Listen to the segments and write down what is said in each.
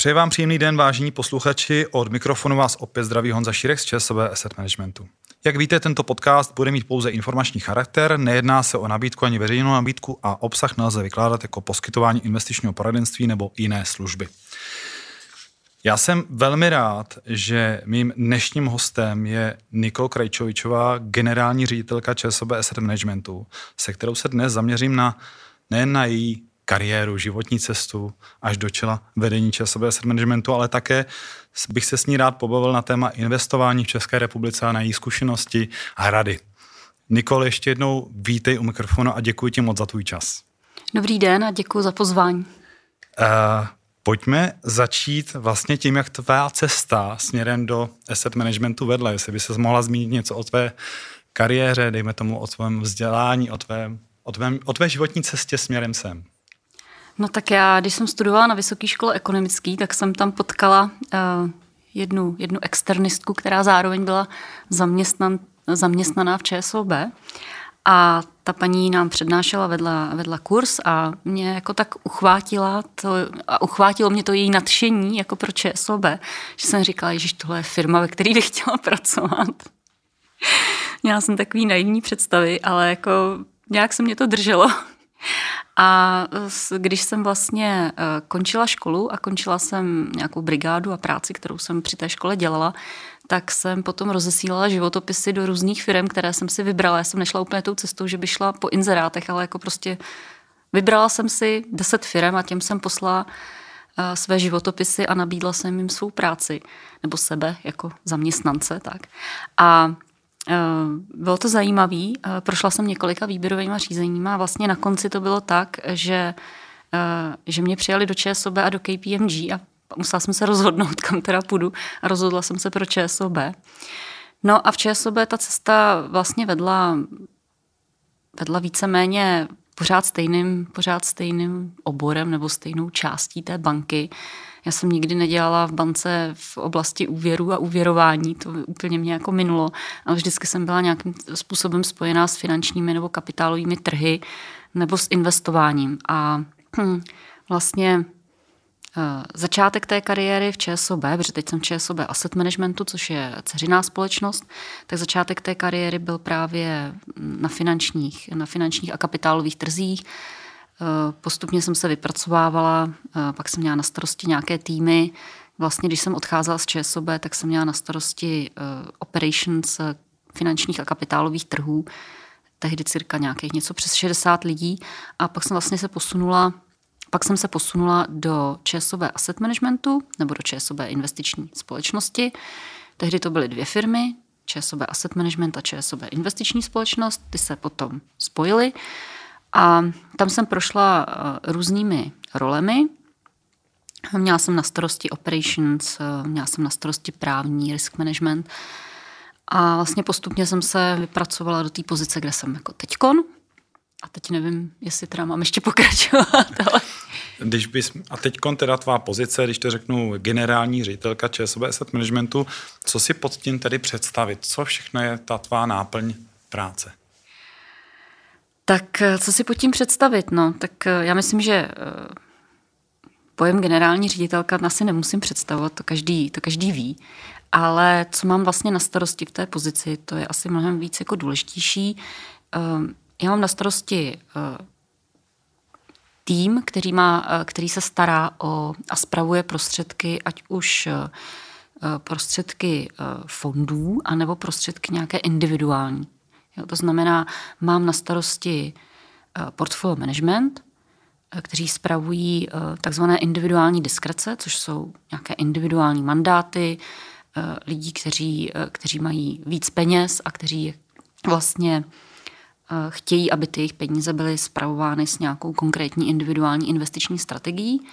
Přeji vám příjemný den, vážení posluchači. Od mikrofonu vás opět zdraví Honza Šírek z ČSOB Asset Managementu. Jak víte, tento podcast bude mít pouze informační charakter, nejedná se o nabídku ani veřejnou nabídku a obsah nelze vykládat jako poskytování investičního poradenství nebo jiné služby. Já jsem velmi rád, že mým dnešním hostem je Nikol Krajčovičová, generální ředitelka ČSOB Asset Managementu, se kterou se dnes zaměřím na nejen na její kariéru, životní cestu až do čela vedení ČSOB Asset Managementu, ale také bych se s ní rád pobavil na téma investování v České republice a na její zkušenosti a rady. Nikol, ještě jednou vítej u mikrofonu a děkuji ti moc za tvůj čas. Dobrý den a děkuji za pozvání. Uh, pojďme začít vlastně tím, jak tvá cesta směrem do asset managementu vedla. Jestli by se mohla zmínit něco o tvé kariéře, dejme tomu o tvém vzdělání, o tvé, o tvé, o tvé životní cestě směrem sem. No tak já, když jsem studovala na Vysoké škole ekonomické, tak jsem tam potkala uh, jednu, jednu externistku, která zároveň byla zaměstnan, zaměstnaná v ČSOB. A ta paní nám přednášela, vedla, vedla kurz a mě jako tak uchvátila to, a uchvátilo mě to její nadšení jako pro ČSOB, že jsem říkala, že tohle je firma, ve které bych chtěla pracovat. Měla jsem takový naivní představy, ale jako nějak se mě to drželo. A když jsem vlastně eh, končila školu a končila jsem nějakou brigádu a práci, kterou jsem při té škole dělala, tak jsem potom rozesílala životopisy do různých firm, které jsem si vybrala. Já jsem nešla úplně tou cestou, že by šla po inzerátech, ale jako prostě vybrala jsem si deset firm a těm jsem poslala eh, své životopisy a nabídla jsem jim svou práci, nebo sebe jako zaměstnance. Tak. A bylo to zajímavé. Eh, prošla jsem několika výběrovými řízeními a vlastně na konci to bylo tak, že, eh, že mě přijali do ČSOB a do KPMG a musela jsem se rozhodnout, kam teda půjdu a rozhodla jsem se pro ČSOB. No a v ČSOB ta cesta vlastně vedla, vedla víceméně pořád stejným, pořád stejným oborem nebo stejnou částí té banky. Já jsem nikdy nedělala v bance v oblasti úvěru a úvěrování, to úplně mě jako minulo, ale vždycky jsem byla nějakým způsobem spojená s finančními nebo kapitálovými trhy nebo s investováním. A hm, vlastně eh, Začátek té kariéry v ČSOB, protože teď jsem v ČSOB Asset Managementu, což je ceřiná společnost, tak začátek té kariéry byl právě na finančních, na finančních a kapitálových trzích. Eh, postupně jsem se vypracovávala, eh, pak jsem měla na starosti nějaké týmy. Vlastně, když jsem odcházela z ČSOB, tak jsem měla na starosti eh, operations finančních a kapitálových trhů, tehdy cirka nějakých něco přes 60 lidí. A pak jsem vlastně se posunula pak jsem se posunula do ČSOB Asset Managementu nebo do ČSOB investiční společnosti. Tehdy to byly dvě firmy, ČSOB Asset Management a ČSOB investiční společnost. Ty se potom spojily. A tam jsem prošla eh, různými rolemi. Měla jsem na starosti operations, eh, měla jsem na starosti právní, risk management. A vlastně postupně jsem se vypracovala do té pozice, kde jsem jako teďkon. A teď nevím, jestli teda mám ještě pokračovat. Ale... Když bys, a teď teda tvá pozice, když to řeknu generální ředitelka ČSOB Asset Managementu, co si pod tím tedy představit? Co všechno je ta tvá náplň práce? Tak eh, co si pod tím představit? No, tak eh, já myslím, že eh, pojem generální ředitelka asi nemusím představovat, to každý, to každý ví. Ale co mám vlastně na starosti v té pozici, to je asi mnohem víc jako důležitější. Já mám na starosti tým, který, má, který se stará o a spravuje prostředky, ať už prostředky fondů, anebo prostředky nějaké individuální. Jo, to znamená, mám na starosti uh, portfolio management, uh, kteří spravují uh, takzvané individuální diskrece, což jsou nějaké individuální mandáty lidí, kteří, kteří mají víc peněz a kteří vlastně chtějí, aby ty jejich peníze byly spravovány s nějakou konkrétní individuální investiční strategií.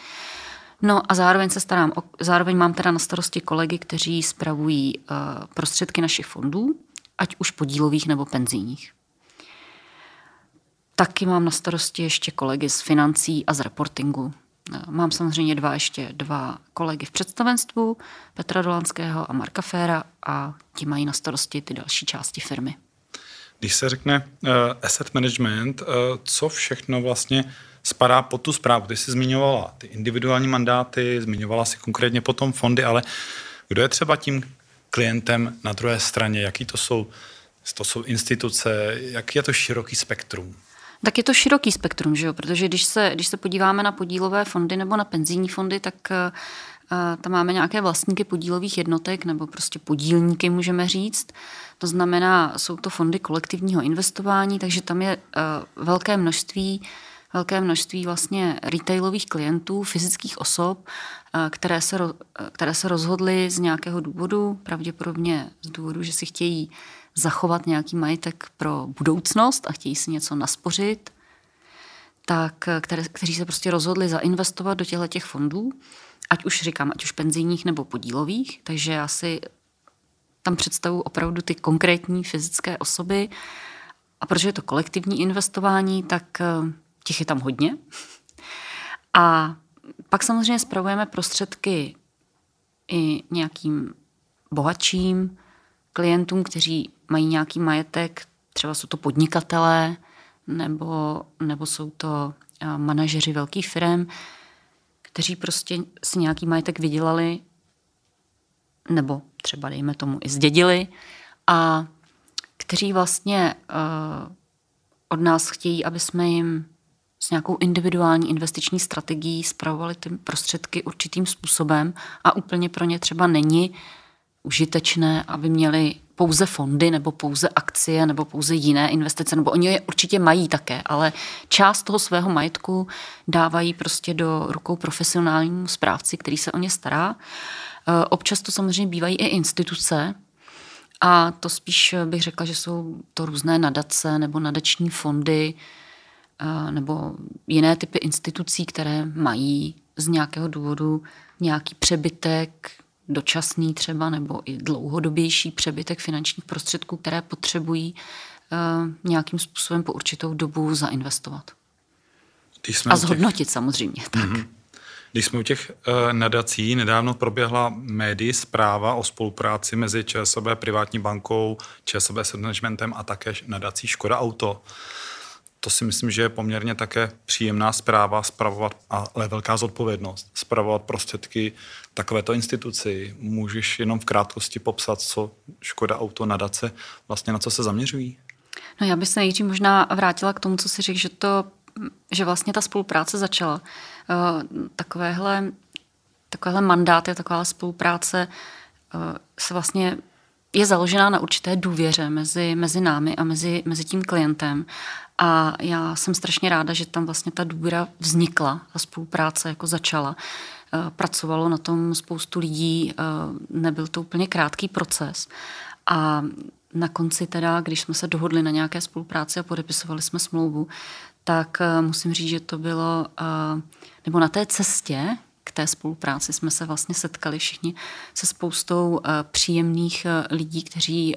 No a zároveň se starám, zároveň mám teda na starosti kolegy, kteří spravují prostředky našich fondů, ať už podílových nebo penzijních. Taky mám na starosti ještě kolegy z financí a z reportingu. Mám samozřejmě dva ještě dva kolegy v představenstvu, Petra Dolanského a Marka Féra a ti mají na starosti ty další části firmy. Když se řekne uh, asset management, uh, co všechno vlastně spadá pod tu zprávu? Ty jsi zmiňovala ty individuální mandáty, zmiňovala si konkrétně potom fondy, ale kdo je třeba tím klientem na druhé straně? Jaký to jsou, to jsou instituce? Jak je to široký spektrum? Tak je to široký spektrum, že jo? protože když se, když se podíváme na podílové fondy nebo na penzijní fondy, tak uh, tam máme nějaké vlastníky podílových jednotek nebo prostě podílníky, můžeme říct. To znamená, jsou to fondy kolektivního investování, takže tam je uh, velké množství velké množství vlastně retailových klientů, fyzických osob, které se, které se rozhodly z nějakého důvodu, pravděpodobně z důvodu, že si chtějí zachovat nějaký majetek pro budoucnost a chtějí si něco naspořit, tak které, kteří se prostě rozhodli zainvestovat do těchto těch fondů, ať už říkám, ať už penzijních nebo podílových, takže já si tam představu opravdu ty konkrétní fyzické osoby. A protože je to kolektivní investování, tak eh, těch je tam hodně. A pak samozřejmě spravujeme prostředky i nějakým bohatším klientům, kteří mají nějaký majetek, třeba jsou to podnikatelé, nebo, nebo jsou to eh, manažeři velkých firm, kteří prostě si nějaký majetek vydělali, nebo třeba dejme tomu i zdědili a kteří vlastně uh, od nás chtějí, aby jsme jim s nějakou individuální investiční strategií spravovali ty prostředky určitým způsobem a úplně pro ně třeba není užitečné, aby měli pouze fondy nebo pouze akcie nebo pouze jiné investice, nebo oni je určitě mají také, ale část toho svého majetku dávají prostě do rukou profesionálnímu správci, který se o ně stará. E, občas to samozřejmě bývají i instituce, a to spíš bych řekla, že jsou to různé nadace nebo nadační fondy, nebo jiné typy institucí, které mají z nějakého důvodu nějaký přebytek, dočasný třeba, nebo i dlouhodobější přebytek finančních prostředků, které potřebují uh, nějakým způsobem po určitou dobu zainvestovat. A zhodnotit těch... samozřejmě. Tak. Mm-hmm. Když jsme u těch uh, nadací, nedávno proběhla médii zpráva o spolupráci mezi ČSOB privátní bankou, ČSOB s managementem a také nadací Škoda Auto to si myslím, že je poměrně také příjemná zpráva spravovat, ale velká zodpovědnost, spravovat prostředky takovéto instituci. Můžeš jenom v krátkosti popsat, co Škoda Auto nadace, vlastně na co se zaměřují? No já bych se nejdřív možná vrátila k tomu, co si řekl, že, to, že vlastně ta spolupráce začala. Uh, takovéhle, takovéhle mandáty, taková spolupráce uh, se vlastně je založená na určité důvěře mezi, mezi námi a mezi, mezi tím klientem. A já jsem strašně ráda, že tam vlastně ta důvěra vznikla, ta spolupráce jako začala. Eh, pracovalo na tom spoustu lidí, eh, nebyl to úplně krátký proces. A na konci teda, když jsme se dohodli na nějaké spolupráci a podepisovali jsme smlouvu, tak eh, musím říct, že to bylo, nebo na té cestě k té spolupráci jsme se vlastně setkali všichni se spoustou příjemných lidí, kteří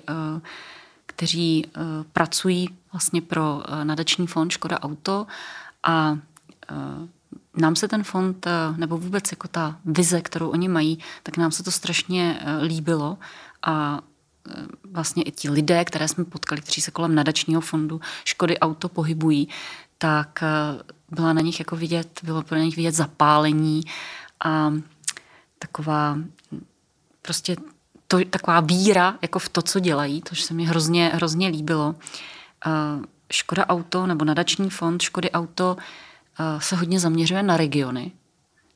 kteří uh, pracují vlastně pro nadační fond Škoda Auto. A nám se ten fond, nebo vůbec jako ta vize, kterou oni mají, tak nám se to strašně líbilo. A vlastně i ti lidé, které jsme potkali, kteří se kolem nadačního fondu Škody Auto pohybují, tak byla na nich jako vidět, bylo pro nich vidět zapálení a taková prostě to, taková víra jako v to, co dělají, to se mi hrozně, hrozně líbilo. Uh, Škoda Auto nebo nadační fond Škody Auto uh, se hodně zaměřuje na regiony,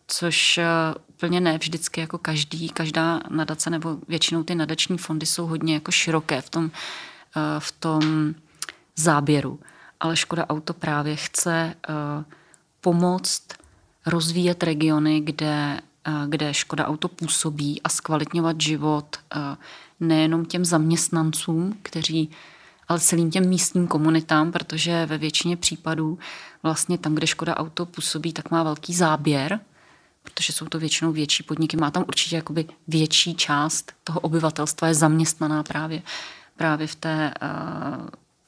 což uh, úplně ne vždycky jako každý, každá nadace nebo většinou ty nadační fondy jsou hodně jako široké v tom, v tom záběru. Ale Škoda Auto právě chce pomoct rozvíjet regiony, kde kde Škoda Auto působí a zkvalitňovat život nejenom těm zaměstnancům, kteří ale celým těm místním komunitám, protože ve většině případů vlastně tam, kde Škoda Auto působí, tak má velký záběr, protože jsou to většinou větší podniky. Má tam určitě jakoby větší část toho obyvatelstva je zaměstnaná právě, právě v té,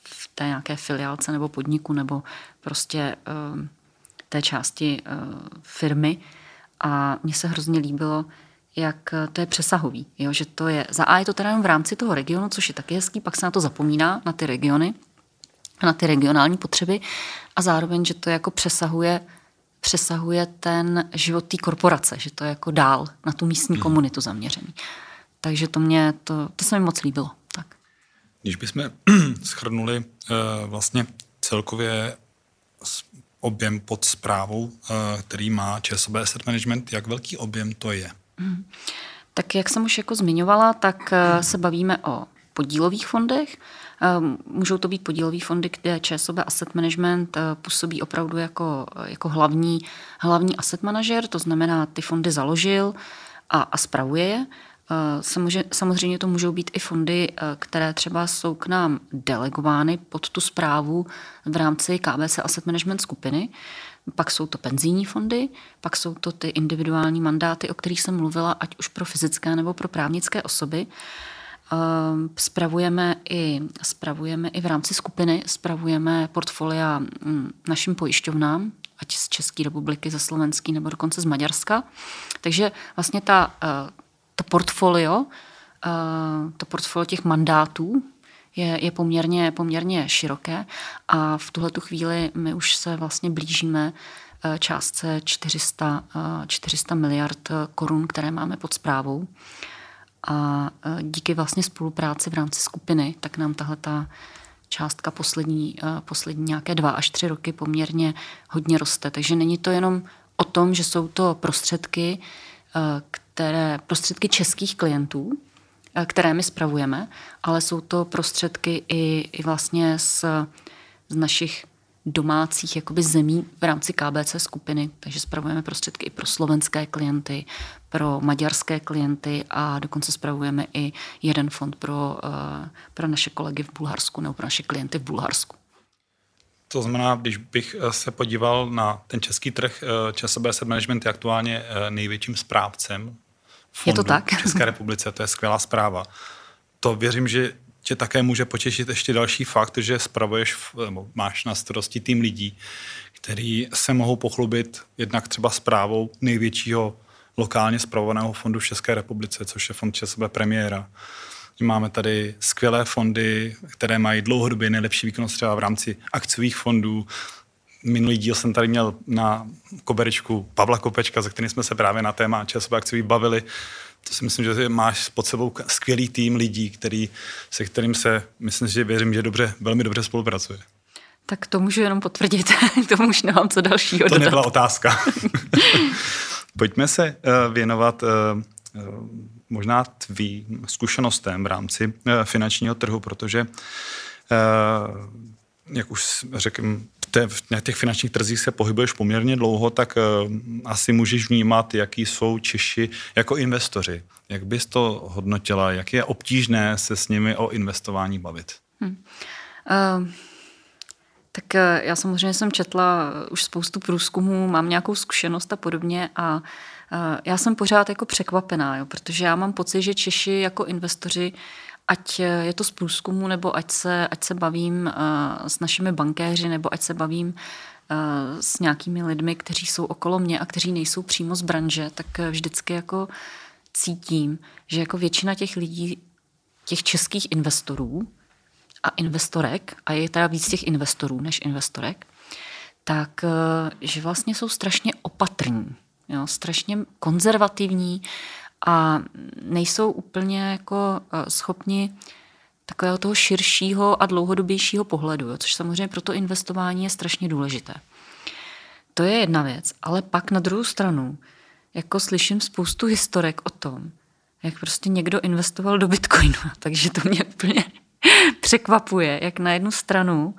v té nějaké filiálce nebo podniku nebo prostě té části firmy. A mně se hrozně líbilo, jak to je přesahový. Jo? Že to je, za A je to teda jenom v rámci toho regionu, což je taky hezký, pak se na to zapomíná, na ty regiony, na ty regionální potřeby a zároveň, že to jako přesahuje přesahuje ten život té korporace, že to je jako dál na tu místní hmm. komunitu zaměřený. Takže to mě, to, to se mi moc líbilo. Když bychom schrnuli uh, vlastně celkově objem pod zprávou, uh, který má ČSOB Asset Management, jak velký objem to je? Hmm. Tak jak jsem už jako zmiňovala, tak uh, se bavíme o podílových fondech. Můžou to být podílové fondy, kde ČSOB Asset Management eh, působí opravdu jako, jako hlavní, hlavní asset manažer, to znamená, ty fondy založil a, a spravuje je. Eh, samozřejmě to můžou být i fondy, eh, které třeba jsou k nám delegovány pod tu zprávu v rámci KBC Asset Management skupiny. Pak jsou to penzijní fondy, pak jsou to ty individuální mandáty, o kterých jsem mluvila, ať už pro fyzické nebo pro právnické osoby. Ehm, spravujeme i, spravujeme i v rámci skupiny, spravujeme portfolia mm, našim pojišťovnám, ať z České republiky, ze Slovenský nebo dokonce z Maďarska. Takže vlastně ta, eh, to portfolio, eh, to portfolio těch mandátů je, je poměrně, poměrně široké a v tuhle chvíli my už se vlastně blížíme eh, částce 400, 400 miliard korun, které máme pod zprávou. A díky vlastně spolupráci v rámci skupiny, tak nám tahle ta částka poslední, poslední nějaké dva až tři roky poměrně hodně roste. Takže není to jenom o tom, že jsou to prostředky, e, které, prostředky českých klientů, které my spravujeme, ale jsou to prostředky i, i vlastně z, z našich domácích jakoby zemí v rámci KBC skupiny, takže spravujeme prostředky i pro slovenské klienty, pro maďarské klienty a dokonce spravujeme i jeden fond pro, uh, pro naše kolegy v Bulharsku nebo pro naše klienty v Bulharsku. To znamená, když bych eh, se podíval na ten český trh, eh, ČSOB Asset Management je aktuálně největším správcem fondu je to tak? v České republice, to je skvělá zpráva. To věřím, že tě také může potěšit ještě další fakt, že spravuješ, nebo máš na starosti tým lidí, který se mohou pochlubit jednak třeba zprávou největšího lokálně spravovaného fondu v České republice, což je fond ČSB premiéra. Máme tady skvělé fondy, které mají dlouhodobě nejlepší výkonnost třeba v rámci akciových fondů. Minulý díl jsem tady měl na koberečku Pavla Kopečka, se kterým jsme se právě na téma ČSB akciových bavili to si myslím, že máš pod sebou skvělý tým lidí, který, se kterým se, myslím, že věřím, že dobře, velmi dobře spolupracuje. Tak to můžu jenom potvrdit, to už nemám co dalšího To dodat. nebyla otázka. Pojďme se uh, věnovat uh, možná tvým zkušenostem v rámci finančního trhu, protože, jak už řekl, té, na těch finančních trzích se pohybuješ poměrně dlouho, tak uh, asi můžeš vnímat, jaký jsou Češi jako investoři. Jak bys to hodnotila? Jak je obtížné se s nimi o investování bavit? Hmm. Uh, tak uh, já samozřejmě jsem četla už spoustu průzkumů, mám nějakou zkušenost a podobně a já jsem pořád jako překvapená, jo, protože já mám pocit, že Češi jako investoři ať je to z průzkumu, nebo ať se, ať se bavím uh, s našimi bankéři, nebo ať se bavím uh, s nějakými lidmi, kteří jsou okolo mě a kteří nejsou přímo z branže, tak vždycky jako cítím, že jako většina těch lidí, těch českých investorů a investorek, a je teda víc těch investorů než investorek, tak že vlastně jsou strašně opatrní, jo, strašně konzervativní a nejsou úplně jako eh, schopni takového toho širšího a dlouhodobějšího pohledu, jo, což samozřejmě pro to investování je strašně důležité. To je jedna věc, ale pak na druhou stranu, jako slyším spoustu historek o tom, jak prostě někdo investoval do Bitcoinu, takže to mě úplně překvapuje, jak na jednu stranu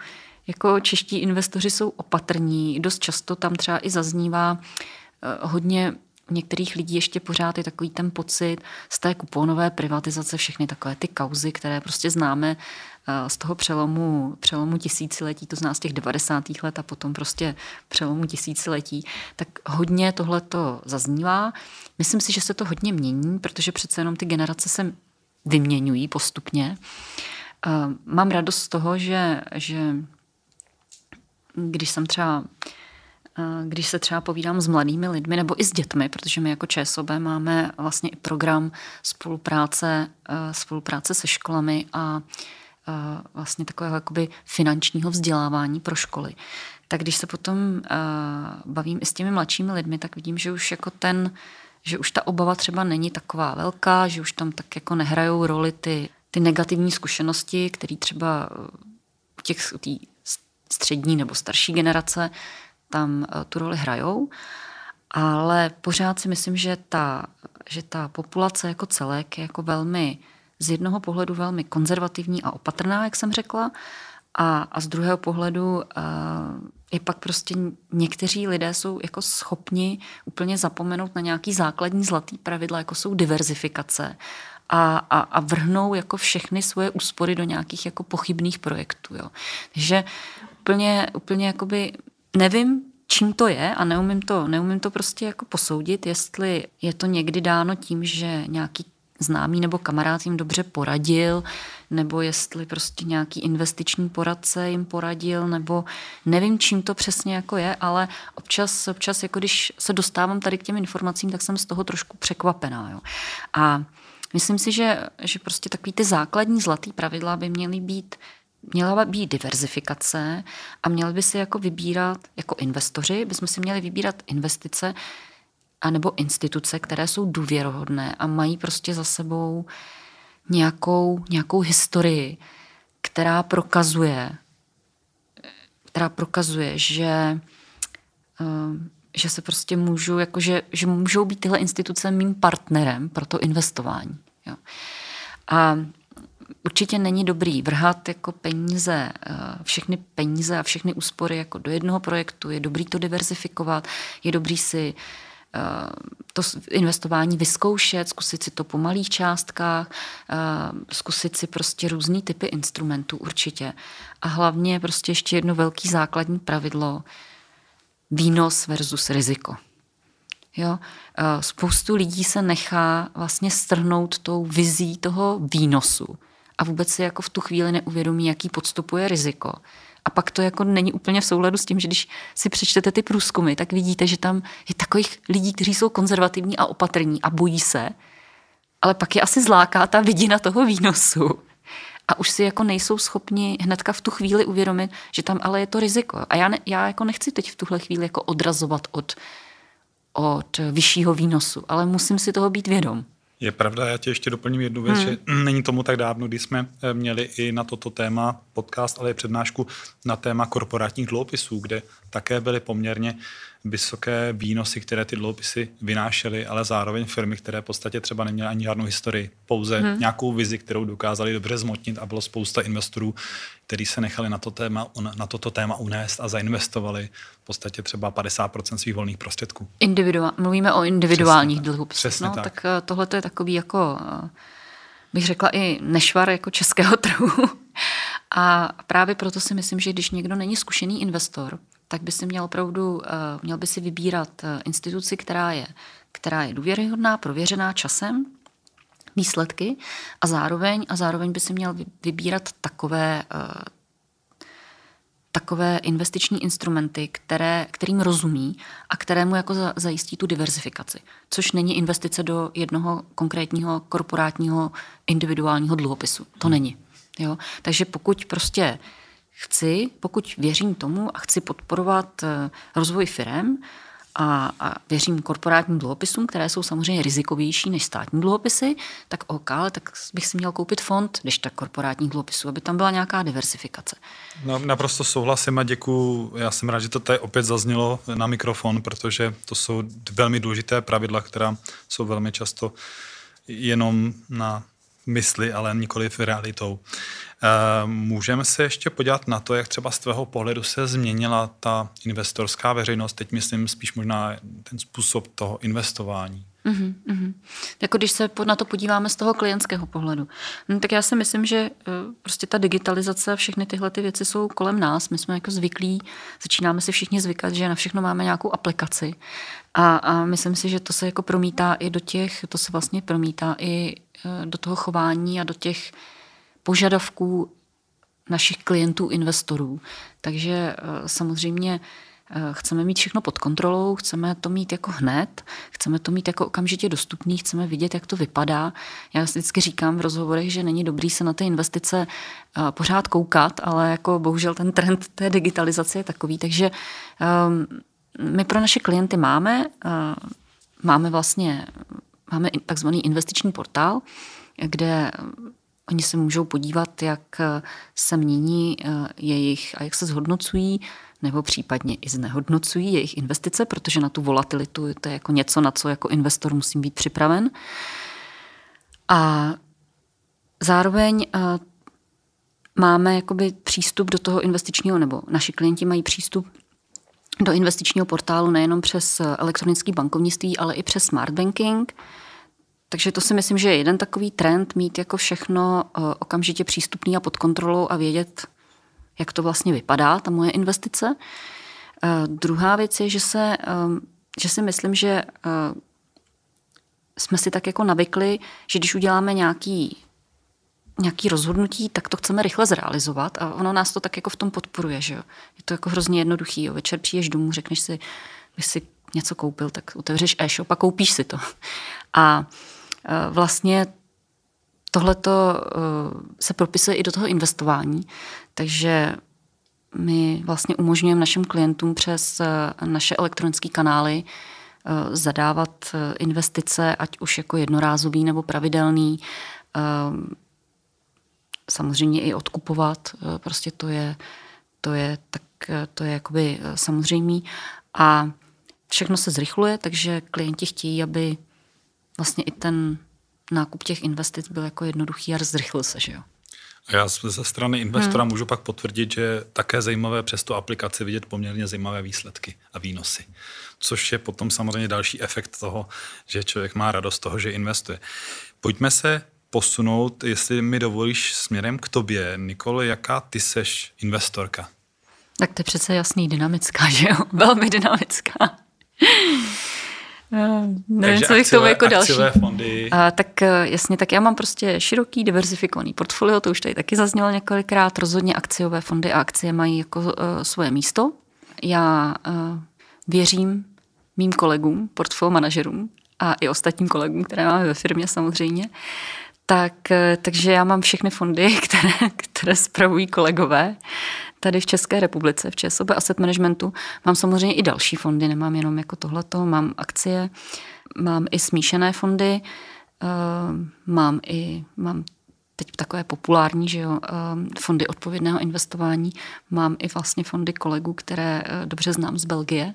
jako čeští investoři jsou opatrní, dost často tam třeba i zaznívá eh, hodně některých lidí ještě pořád je takový ten pocit z té kuponové privatizace, všechny takové ty kauzy, které prostě známe eh, z toho přelomu, přelomu tisíciletí, to z těch 90. let a potom prostě přelomu tisíciletí, tak hodně tohle to zaznívá. Myslím si, že se to hodně mění, protože přece jenom ty generace se vyměňují postupně. Eh, mám radost z toho, že, že když jsem třeba když se třeba povídám s mladými lidmi nebo i s dětmi, protože my jako ČSOB máme vlastně i program spolupráce, spolupráce se školami a vlastně takového jakoby finančního vzdělávání pro školy. Tak když se potom bavím i s těmi mladšími lidmi, tak vidím, že už jako ten, že už ta obava třeba není taková velká, že už tam tak jako nehrajou roli ty, ty negativní zkušenosti, které třeba těch tý střední nebo starší generace tam tu roli hrajou. Ale pořád si myslím, že ta, že ta populace jako celek je jako velmi z jednoho pohledu velmi konzervativní a opatrná, jak jsem řekla, a, a z druhého pohledu uh, je pak prostě někteří lidé jsou jako schopni úplně zapomenout na nějaký základní zlatý pravidla, jako jsou diverzifikace a, a, a vrhnou jako všechny svoje úspory do nějakých jako pochybných projektů. Jo. Takže úplně, úplně jakoby nevím, čím to je a neumím to, neumím to prostě jako posoudit, jestli je to někdy dáno tím, že nějaký známý nebo kamarád jim dobře poradil, nebo jestli prostě nějaký investiční poradce jim poradil, nebo nevím, čím to přesně jako je, ale občas, občas jako když se dostávám tady k těm informacím, tak jsem z toho trošku překvapená. Jo. A myslím si, že, že prostě takový ty základní zlatý pravidla by měly být měla by být diverzifikace a měli by si jako vybírat, jako investoři, bychom si měli vybírat investice, anebo instituce, které jsou důvěrohodné a mají prostě za sebou nějakou, nějakou historii, která prokazuje, která prokazuje, že, eh, že se prostě můžu, jakože, že můžou být tyhle instituce mým partnerem pro to investování. Jo. A určitě není dobrý vrhat jako peníze, eh, všechny peníze a všechny úspory jako do jednoho projektu. Je dobrý to diverzifikovat, je dobrý si Eh, to investování vyzkoušet, zkusit si to po malých částkách, eh, zkusit si prostě různý typy instrumentů určitě. A hlavně prostě ještě jedno velký základní pravidlo, výnos versus riziko. Jo? Spoustu lidí se nechá vlastně strhnout tou vizí toho výnosu a vůbec si jako v tu chvíli neuvědomí, jaký podstupuje riziko. A pak to jako není úplně v souladu s tím, že když si přečtete ty průzkumy, tak vidíte, že tam je takových lidí, kteří jsou konzervativní a opatrní a bojí se, ale pak je asi zláká ta vidina toho výnosu. A už si jako nejsou schopni hnedka v tu chvíli uvědomit, že tam ale je to riziko. A já, ne, já jako nechci teď v tuhle chvíli jako odrazovat od, od vyššího výnosu, ale musím si toho být vědom. Je pravda, já tě ještě doplním jednu věc, hmm. že není tomu tak dávno, kdy jsme eh, měli i na toto téma podcast, ale i přednášku na téma korporátních dluhopisů, kde také byly poměrně vysoké výnosy, které ty dluhopisy vynášely, ale zároveň firmy, které v podstatě třeba neměly ani žádnou historii, pouze hmm. nějakou vizi, kterou dokázali dobře zmotnit a bylo spousta investorů, kteří se nechali na, to téma, na toto téma unést a zainvestovali v podstatě třeba 50% svých volných prostředků. Individuál, mluvíme o individuálních dluhopisech. No, tak. tak eh, tohle je takový jako, eh, bych řekla i nešvar jako českého trhu. A právě proto si myslím, že když někdo není zkušený investor, tak by si měl opravdu, eh, měl by si vybírat eh, instituci, která je, která je důvěryhodná, prověřená časem, výsledky a zároveň, a zároveň by si měl vybírat takové, eh, takové investiční instrumenty, které, kterým rozumí a kterému jako zajistí tu diverzifikaci. Což není investice do jednoho konkrétního korporátního individuálního dluhopisu. To není. Jo? Takže pokud prostě chci, pokud věřím tomu a chci podporovat eh, rozvoj firm, a, a věřím korporátním dluhopisům, které jsou samozřejmě rizikovější než státní dluhopisy, tak OK, ale tak bych si měl koupit fond, když tak korporátních dluhopisů, aby tam byla nějaká diversifikace. No, naprosto souhlasím a děkuji. Já jsem rád, že to tady opět zaznělo na mikrofon, protože to jsou velmi důležité pravidla, která jsou velmi často jenom na mysli, ale nikoli v realitou. Eh, můžeme se ještě podívat na to, jak třeba z tvého pohledu se změnila ta investorská veřejnost, teď myslím spíš možná ten způsob toho investování. Mm-hmm. Jako když se na to podíváme z toho klientského pohledu, no, tak já si myslím, že eh, prostě ta digitalizace všechny tyhle ty věci jsou kolem nás. My jsme jako zvyklí, začínáme si všichni zvykat, že na všechno máme nějakou aplikaci. A, a myslím si, že to se jako promítá i do těch, to se vlastně promítá i eh, do toho chování a do těch požadavků našich klientů, investorů. Takže eh, samozřejmě Chceme mít všechno pod kontrolou, chceme to mít jako hned, chceme to mít jako okamžitě dostupný, chceme vidět, jak to vypadá. Já vždycky říkám v rozhovorech, že není dobrý se na ty investice pořád koukat, ale jako bohužel ten trend té digitalizace je takový, takže um, my pro naše klienty máme, máme vlastně máme takzvaný investiční portál, kde Oni se můžou podívat, jak se mění eh, jejich a jak se zhodnocují nebo případně i znehodnocují jejich investice, protože na tu volatilitu to je jako něco, na co jako investor musím být připraven. A zároveň eh, máme jakoby přístup do toho investičního, nebo naši klienti mají přístup do investičního portálu nejenom přes elektronické bankovnictví, ale i přes smart banking, takže to si myslím, že je jeden takový trend mít jako všechno eh, okamžitě přístupný a pod kontrolou a vědět, jak to vlastně vypadá, ta moje investice. Uh, druhá věc je, že, se, um, že si myslím, že uh, jsme si tak jako navykli, že když uděláme nějaký, nějaký rozhodnutí, tak to chceme rychle zrealizovat a ono nás to tak jako v tom podporuje. Že jo? Je to jako hrozně jednoduchý. Jo? Večer přijdeš domů, řekneš si, když si něco koupil, tak otevřeš e-shop a koupíš si to. A Eh, vlastně tohleto eh, se propisuje i do toho investování, takže my vlastně umožňujeme našim klientům přes eh, naše elektronické kanály zadávat investice, ať už jako jednorázový nebo pravidelný, samozřejmě i odkupovat, prostě to je, to je, tak, to je jakoby samozřejmý. A všechno se zrychluje, takže klienti chtějí, aby vlastně i ten nákup těch investic byl jako jednoduchý a zrychlil se, že jo. A já ze strany investora hmm. můžu pak potvrdit, že je také zajímavé přes tu aplikaci vidět poměrně zajímavé výsledky a výnosy. Což je potom samozřejmě další efekt toho, že člověk má radost toho, že investuje. Pojďme se posunout, jestli mi dovolíš, směrem k tobě. Nikoli, jaká ty seš investorka? Tak to je přece jasný, dynamická, že jo? Velmi dynamická. Uh, nevím, co bych tomu jako další. fondy. Uh, tak uh, jasně, tak já mám prostě široký, diverzifikovaný portfolio, to už tady taky zaznělo několikrát. Rozhodně akciové fondy a akcie mají jako uh, svoje místo. Já uh, věřím mým kolegům, portfolio manažerům a i ostatním kolegům, které máme ve firmě samozřejmě. Tak, takže já mám všechny fondy, které, které spravují kolegové tady v České republice, v ČSOB Asset Managementu. Mám samozřejmě i další fondy, nemám jenom jako tohleto, mám akcie, mám i smíšené fondy, eh, mám i, mám teď takové populární, že jo, eh, fondy odpovědného investování, mám i vlastně fondy kolegů, které eh, dobře znám z Belgie,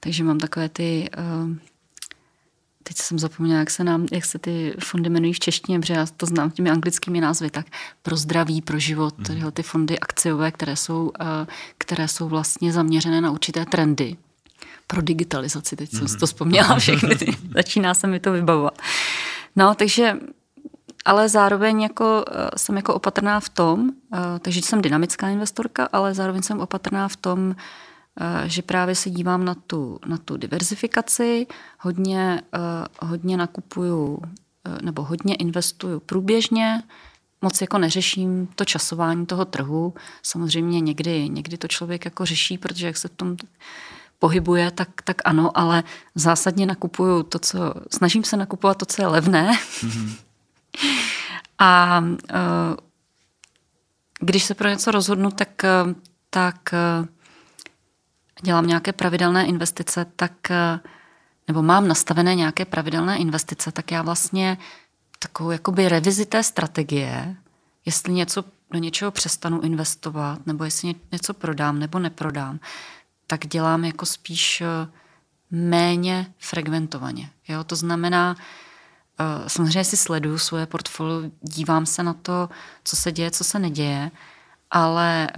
takže mám takové ty teď jsem zapomněla, jak se, nám, jak se ty fondy jmenují v češtině, protože já to znám těmi anglickými názvy, tak pro zdraví, pro život, mm. tyhle ty fondy akciové, které jsou, eh, které jsou vlastně zaměřené na určité trendy. Pro digitalizaci, teď mm. jsem si to vzpomněla všechny, ty, začíná se mi to vybavovat. No, takže ale zároveň jako, eh, jsem jako opatrná v tom, eh, takže jsem dynamická investorka, ale zároveň jsem opatrná v tom, že právě se dívám na tu, na tu diverzifikaci, hodně, eh, hodně nakupuju eh, nebo hodně investuju průběžně, moc jako neřeším to časování toho trhu. Samozřejmě někdy, někdy to člověk jako řeší, protože jak se v tom pohybuje, tak, tak ano, ale zásadně nakupuju to, co, snažím se nakupovat to, co je levné. Mm-hmm. A když se pro něco rozhodnu, tak, tak dělám nějaké pravidelné investice, tak eh, nebo mám nastavené nějaké pravidelné investice, tak já vlastně takovou jakoby revizi té strategie, jestli něco do něčeho přestanu investovat, nebo jestli něco prodám nebo neprodám, tak dělám jako spíš eh, méně fragmentovaně. Jo? To znamená, eh, samozřejmě si sleduju svoje portfolio, dívám se na to, co se děje, co se neděje, ale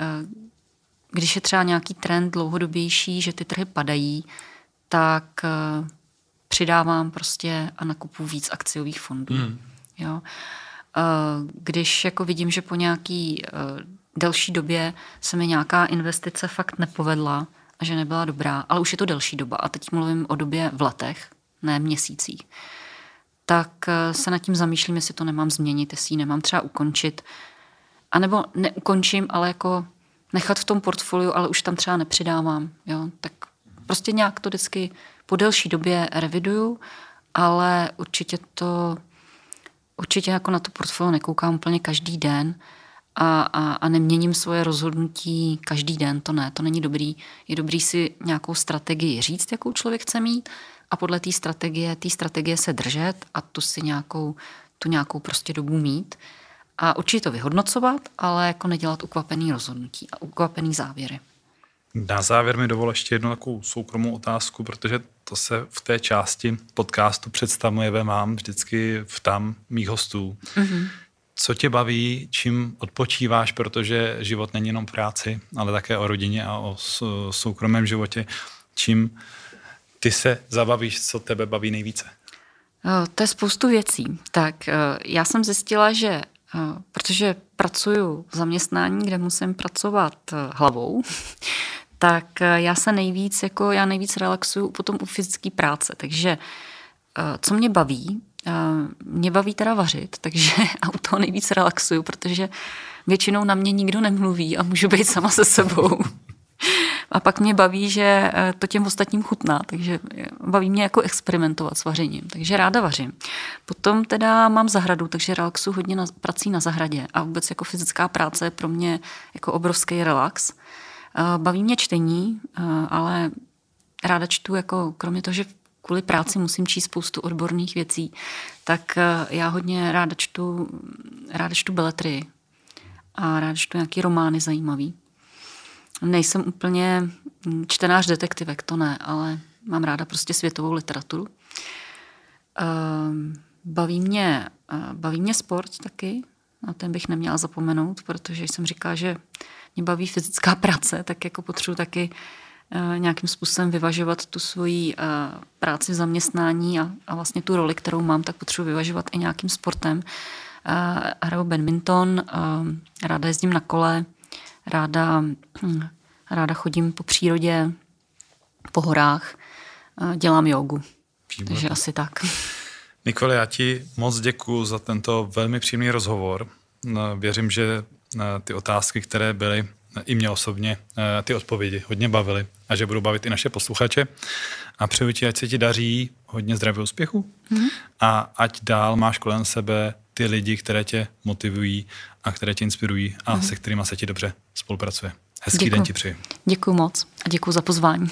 když je třeba nějaký trend dlouhodobější, že ty trhy padají, tak uh, přidávám prostě a nakupu víc akciových fondů. Mm. Jo. Uh, když jako vidím, že po nějaký uh, delší době se mi nějaká investice fakt nepovedla a že nebyla dobrá, ale už je to delší doba a teď mluvím o době v letech, ne měsících, tak se nad tím zamýšlím, jestli to nemám změnit, jestli ji nemám třeba ukončit, anebo neukončím, ale jako nechat v tom portfoliu, ale už tam třeba nepřidávám. Jo? Tak prostě nějak to vždycky po delší době reviduju, ale určitě to, určitě jako na to portfolio nekoukám úplně každý den a, a, a neměním svoje rozhodnutí každý den, to ne, to není dobrý. Je dobrý si nějakou strategii říct, jakou člověk chce mít a podle té strategie, té strategie se držet a tu si nějakou, tu nějakou prostě dobu mít. A určitě to vyhodnocovat, ale jako nedělat ukvapený rozhodnutí a ukvapený závěry. Na závěr mi dovol ještě jednu takovou soukromou otázku, protože to se v té části podcastu představujeme, mám vždycky v tam mých hostů. Mm-hmm. Co tě baví, čím odpočíváš, protože život není jenom práci, ale také o rodině a o soukromém životě. Čím ty se zabavíš, co tebe baví nejvíce? To je spoustu věcí. Tak já jsem zjistila, že protože pracuji v zaměstnání, kde musím pracovat hlavou, tak já se nejvíc, jako já nejvíc relaxuju potom u fyzické práce. Takže co mě baví, mě baví teda vařit, takže a u toho nejvíc relaxuju, protože většinou na mě nikdo nemluví a můžu být sama se sebou. A pak mě baví, že eh, to těm ostatním chutná, takže eh, baví mě jako experimentovat s vařením, takže ráda vařím. Potom teda mám zahradu, takže relaxu hodně na, prací na zahradě a vůbec jako fyzická práce je pro mě jako obrovský relax. Eh, baví mě čtení, ale ráda čtu jako kromě toho, že kvůli práci musím číst spoustu odborných věcí, tak já hodně ráda čtu, ráda čtu beletry a ráda čtu nějaký romány zajímavý. Nejsem úplně čtenář detektivek, to ne, ale mám ráda prostě světovou literaturu. Ehm, baví mě, baví mě sport taky, na ten bych neměla zapomenout, protože jsem říkala, že mě baví fyzická práce, tak jako potřebuji taky e, nějakým způsobem vyvažovat tu svoji e, práci v zaměstnání a, a vlastně tu roli, kterou mám, tak potřebuji vyvažovat i nějakým sportem. Hraju badminton, ráda jezdím na kole, ráda, hm, ráda chodím po přírodě, po horách, dělám jogu. Výborný. Takže asi tak. Nikole, já ti moc děkuji za tento velmi příjemný rozhovor. No, věřím, že eh, ty otázky, které byly i mě osobně, ty odpovědi hodně bavily a že budou bavit i naše posluchače. A přeju ti, ať se ti daří hodně zdraví úspěchu mm-hmm. a ať dál máš kolem sebe ty lidi, které tě motivují a které tě inspirují a mm-hmm. se kterými se ti dobře spolupracuje. Hezký děkuju. den ti přeji. Děkuji moc a děkuji za pozvání.